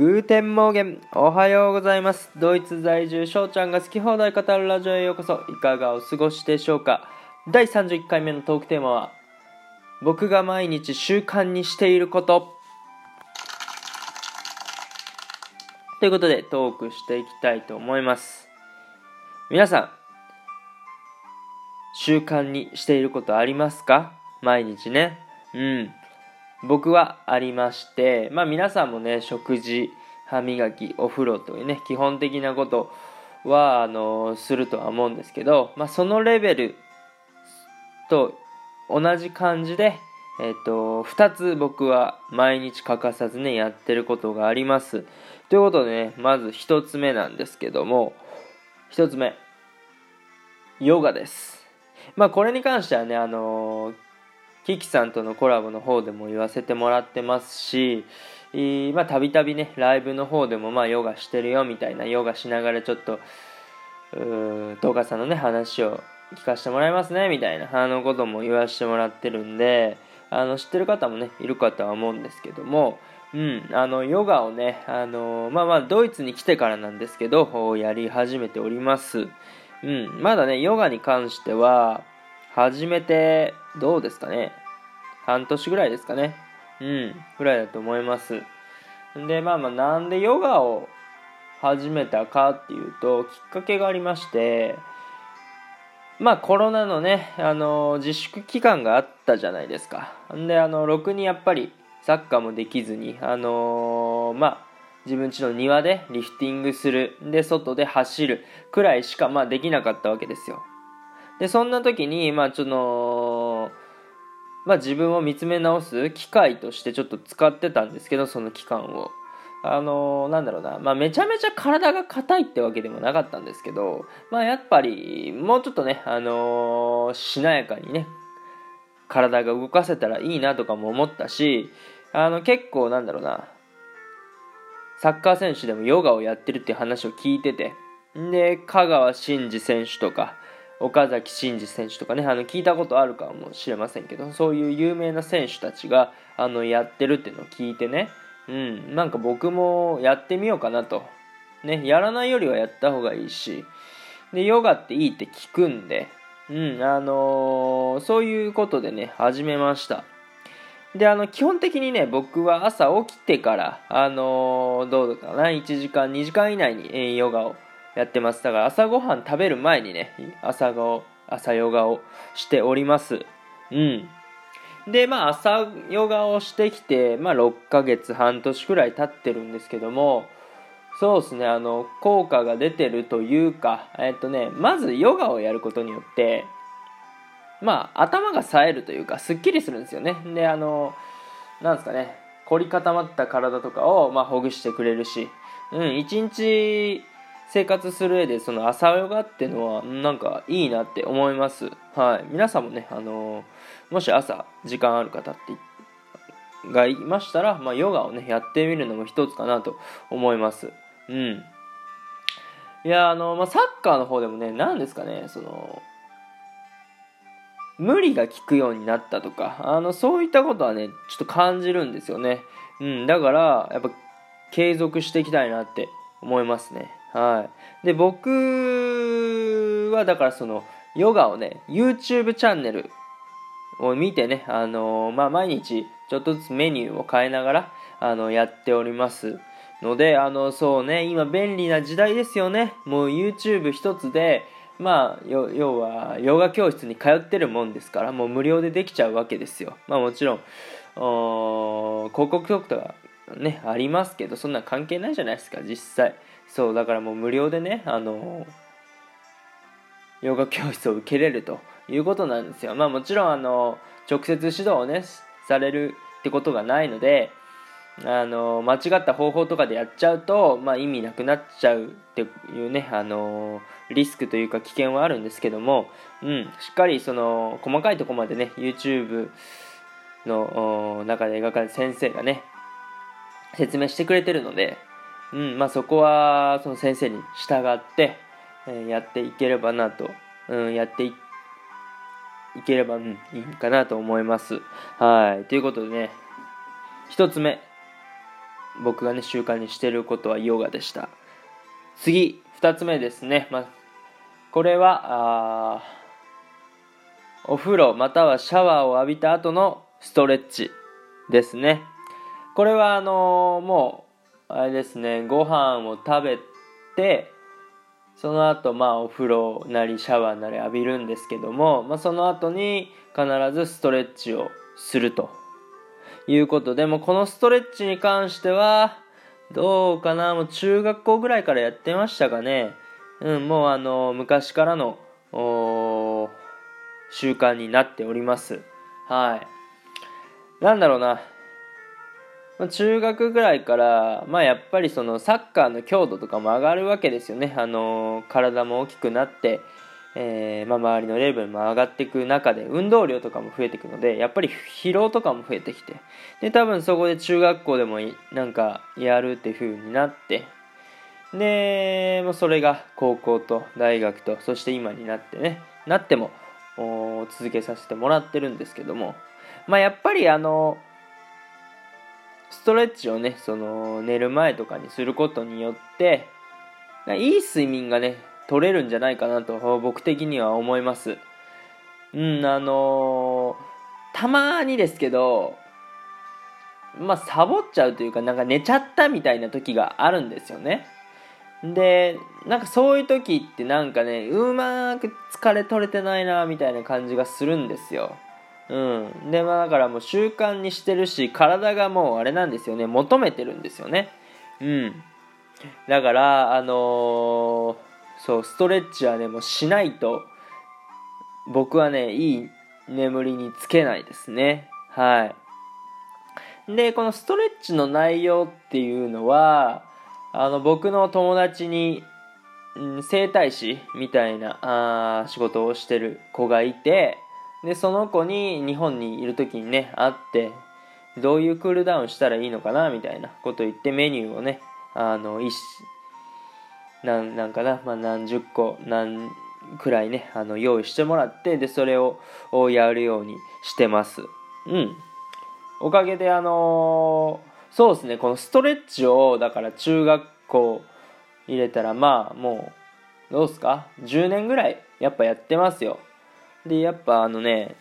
Guten Morgen おはようございます。ドイツ在住翔ちゃんが好き放題語るラジオへようこそ。いかがお過ごしでしょうか。第31回目のトークテーマは僕が毎日習慣にしていること。ということでトークしていきたいと思います。皆さん習慣にしていることありますか？毎日ね。うん。僕はありまして、まあ皆さんもね、食事、歯磨き、お風呂というね、基本的なことは、あの、するとは思うんですけど、まあそのレベルと同じ感じで、えっ、と、2つ僕は毎日欠かさずね、やってることがあります。ということでね、まず1つ目なんですけども、1つ目、ヨガです。まあこれに関してはね、あのーキキさんとのコラボの方でも言わせてもらってますし、まあ、たびたびね、ライブの方でも、まあ、ヨガしてるよみたいな、ヨガしながらちょっと、東川さんのね、話を聞かせてもらいますね、みたいな、あのことも言わせてもらってるんで、あの、知ってる方もね、いるかとは思うんですけども、うん、あの、ヨガをね、あの、まあまあ、ドイツに来てからなんですけど、やり始めております。うん、まだね、ヨガに関しては、始めて、どうですかね。半年ぐらいですかね。うん、ぐらいだと思います。で、まあまあ、なんでヨガを始めたかっていうと、きっかけがありまして、まあコロナのね、あの自粛期間があったじゃないですか。んで、あの、ろくにやっぱりサッカーもできずに、あのー、まあ、自分家の庭でリフティングする、で、外で走るくらいしか、まあ、できなかったわけですよ。で、そんな時に、まあ、ちょっと、まあ、自分を見つめ直す機会としてちょっと使ってたんですけど、その期間を。あのー、なんだろうな、まあ、めちゃめちゃ体が硬いってわけでもなかったんですけど、まあ、やっぱり、もうちょっとね、あのー、しなやかにね、体が動かせたらいいなとかも思ったし、あの、結構なんだろうな、サッカー選手でもヨガをやってるって話を聞いてて、で、香川真司選手とか、岡崎慎司選手とかねあの聞いたことあるかもしれませんけどそういう有名な選手たちがあのやってるっていうのを聞いてねうんなんか僕もやってみようかなと。ねやらないよりはやった方がいいしでヨガっていいって聞くんでうんあのー、そういうことでね始めました。であの基本的にね僕は朝起きてからあのー、どうかな1時間2時間以内に、え、ヨガをやってます。だから朝ごはん食べる前にね、朝顔、朝ヨガをしております。うん。で、まあ朝ヨガをしてきて、まあ6ヶ月、半年くらい経ってるんですけども、そうですね、あの、効果が出てるというか、えっとね、まずヨガをやることによって、まあ頭が冴えるというか、すっきりするんですよね。で、あの、なんですかね、凝り固まった体とかを、まあ、ほぐしてくれるし、うん、一日生活する上でその朝ヨガってのはなんかいいなって思います。はい。皆さんもね、あの、もし朝時間ある方ってがいましたら、まあ、ヨガをね、やってみるのも一つかなと思います。うん。いや、あの、まあ、サッカーの方でもね、何ですかね、その、無理が効くようになったとか、あの、そういったことはね、ちょっと感じるんですよね。うん、だから、やっぱ、継続していきたいなって思いますね。はい。で、僕はだからその、ヨガをね、YouTube チャンネルを見てね、あのー、まあ、毎日ちょっとずつメニューを変えながら、あの、やっておりますので、あの、そうね、今便利な時代ですよね。もう YouTube 一つで、まあ、要は、ヨガ教室に通ってるもんですから、もう無料でできちゃうわけですよ。まあもちろん、広告局とかね、ありますけど、そんな関係ないじゃないですか、実際。そうだからもう無料でねあのヨガ教室を受けれるということなんですよ。まあもちろんあの直接指導をねされるってことがないのであの間違った方法とかでやっちゃうと、まあ、意味なくなっちゃうっていうねあのリスクというか危険はあるんですけども、うん、しっかりその細かいところまでね YouTube の中で描かれた先生がね説明してくれてるのでうんまあ、そこはその先生に従って、えー、やっていければなと、うん、やっていければ、うん、いいかなと思います。はい。ということでね、一つ目、僕がね習慣にしてることはヨガでした次2つ目ですね、まあ、これはあお風呂またはシャワーを浴びた後のストレッチですねこれはあのー、もうあれですねご飯を食べてその後まあお風呂なりシャワーなり浴びるんですけども、まあ、その後に必ずストレッチをすると。いうことでもこのストレッチに関してはどうかなもう中学校ぐらいからやってましたかね。うんもうあの昔からの習慣になっております。はい。なんだろうな。中学ぐらいから、まあ、やっぱりそのサッカーの強度とかも上がるわけですよね、あの体も大きくなって、えー、まあ、周りのレベルも上がっていく中で運動量とかも増えていくのでやっぱり疲労とかも増えてきて。で多分そこで中学校でもなんかやるっていう風になってでもうそれが高校と大学とそして今になってねなっても続けさせてもらってるんですけども。まあやっぱりあのストレッチをねその寝る前とかにすることによっていい睡眠がね取れるんじゃないかなと僕的には思います。うん、あのー、たまにですけど、まあ、サボっちゃうというか、なんか寝ちゃったみたいな時があるんですよね。で、なんかそういう時ってなんかね、うまく疲れ取れてないな、みたいな感じがするんですよ。うん。で、まあだからもう習慣にしてるし、体がもうあれなんですよね、求めてるんですよね。うん。だから、あのーそうストレッチはねもうしないと僕はねいい眠りにつけないですねはいでこのストレッチの内容っていうのはあの僕の友達に、ん、整体師みたいなあ仕事をしてる子がいてでその子に日本にいる時にね会ってどういうクールダウンしたらいいのかなみたいなこと言ってメニューをねあのなんなんかな、まあ、何十個何くらいねあの用意してもらってでそれをやるようにしてます。うん。おかげであのー、そうですねこのストレッチをだから中学校入れたらまあもうどうすか？10年ぐらいやっぱやってますよ。でやっぱあのね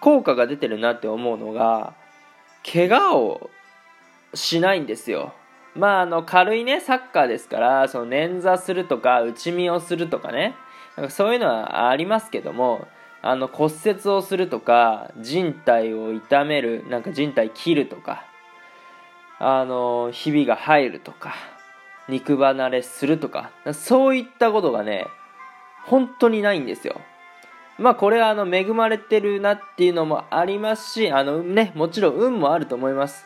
効果が出てるなって思うのが怪我をしないんですよ。まあ、あの軽いねサッカーですからその捻挫するとか内身をするとかね。かそういうのはありますけどもあの骨折をするとか人体を痛めるなんか人体切るとかあのひびが入るとか肉離れするとかそういったことがね本当にないんですよ。まあこれはあの恵まれてるなっていうのもありますしあのねもちろん運もあると思います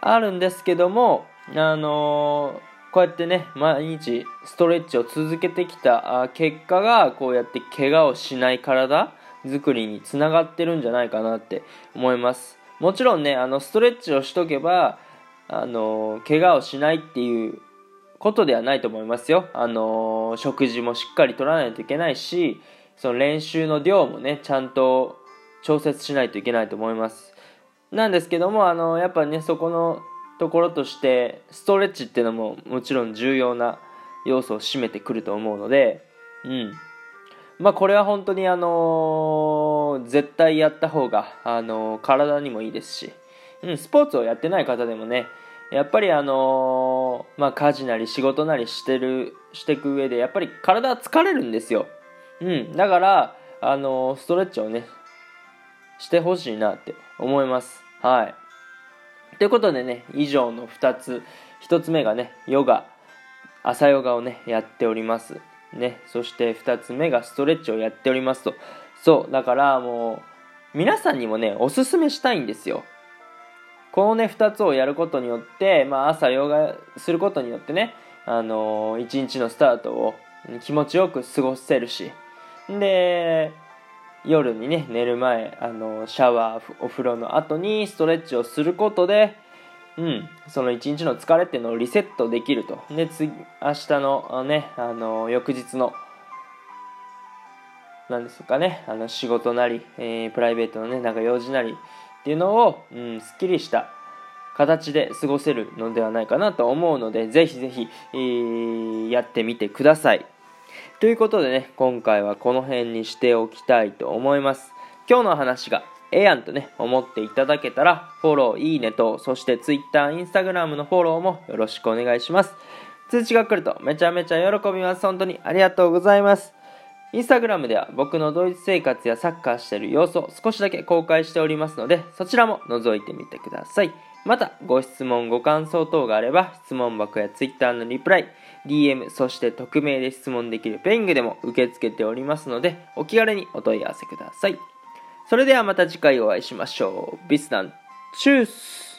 あるんですけども、あのー、こうやってね、毎日ストレッチを続けてきた結果が、こうやって怪我をしない体作りにつながってるんじゃないかなって思います。もちろんね、あの、ストレッチをしとけば、あのー、怪我をしないっていうことではないと思いますよ。あのー、食事もしっかりとらないといけないし、その練習の量もね、ちゃんと調節しないといけないと思います。なんですけどもあのやっぱねそこのところとしてストレッチっていうのももちろん重要な要素を占めてくると思うのでうんまあこれは本当にあのー、絶対やった方が、あのー、体にもいいですし、うん、スポーツをやってない方でもねやっぱりあのー、まあ家事なり仕事なりしてるしていく上でやっぱり体は疲れるんですようんだからあのストレッチをねしてほしいなって思いますはい。ということでね、以上の2つ。1つ目がね、ヨガ、朝ヨガをね、やっております。ね、そして2つ目がストレッチをやっておりますと。そう、だからもう、皆さんにもね、おすすめしたいんですよ。このね、2つをやることによって、まあ、朝ヨガすることによってね、あのー、1日のスタートを気持ちよく過ごせるし、で、夜にね寝る前あのシャワーお風呂の後にストレッチをすることでうん、その一日の疲れっていうのをリセットできると。で次明日のねあの翌日の何ですかねあの仕事なり、えー、プライベートのねなんか用事なりっていうのを、うん、すっきりした形で過ごせるのではないかなと思うのでぜひぜひ、えー、やってみてください。ということでね今回はこの辺にしておきたいと思います。今日の話がええやんとね思っていただけたらフォローいいねとそして Twitter、Instagram のフォローもよろしくお願いします。通知が来るとめちゃめちゃ喜びます。本当にありがとうございます。インスタグラムでは僕のドイツ生活やサッカーしてる様子を少しだけ公開しておりますのでそちらも覗いてみてください。またご質問ご感想等があれば質問箱や Twitter のリプライ DM そして匿名で質問できるペングでも受け付けておりますのでお気軽にお問い合わせください。それではまた次回お会いしましょう。ビスダン。チュース。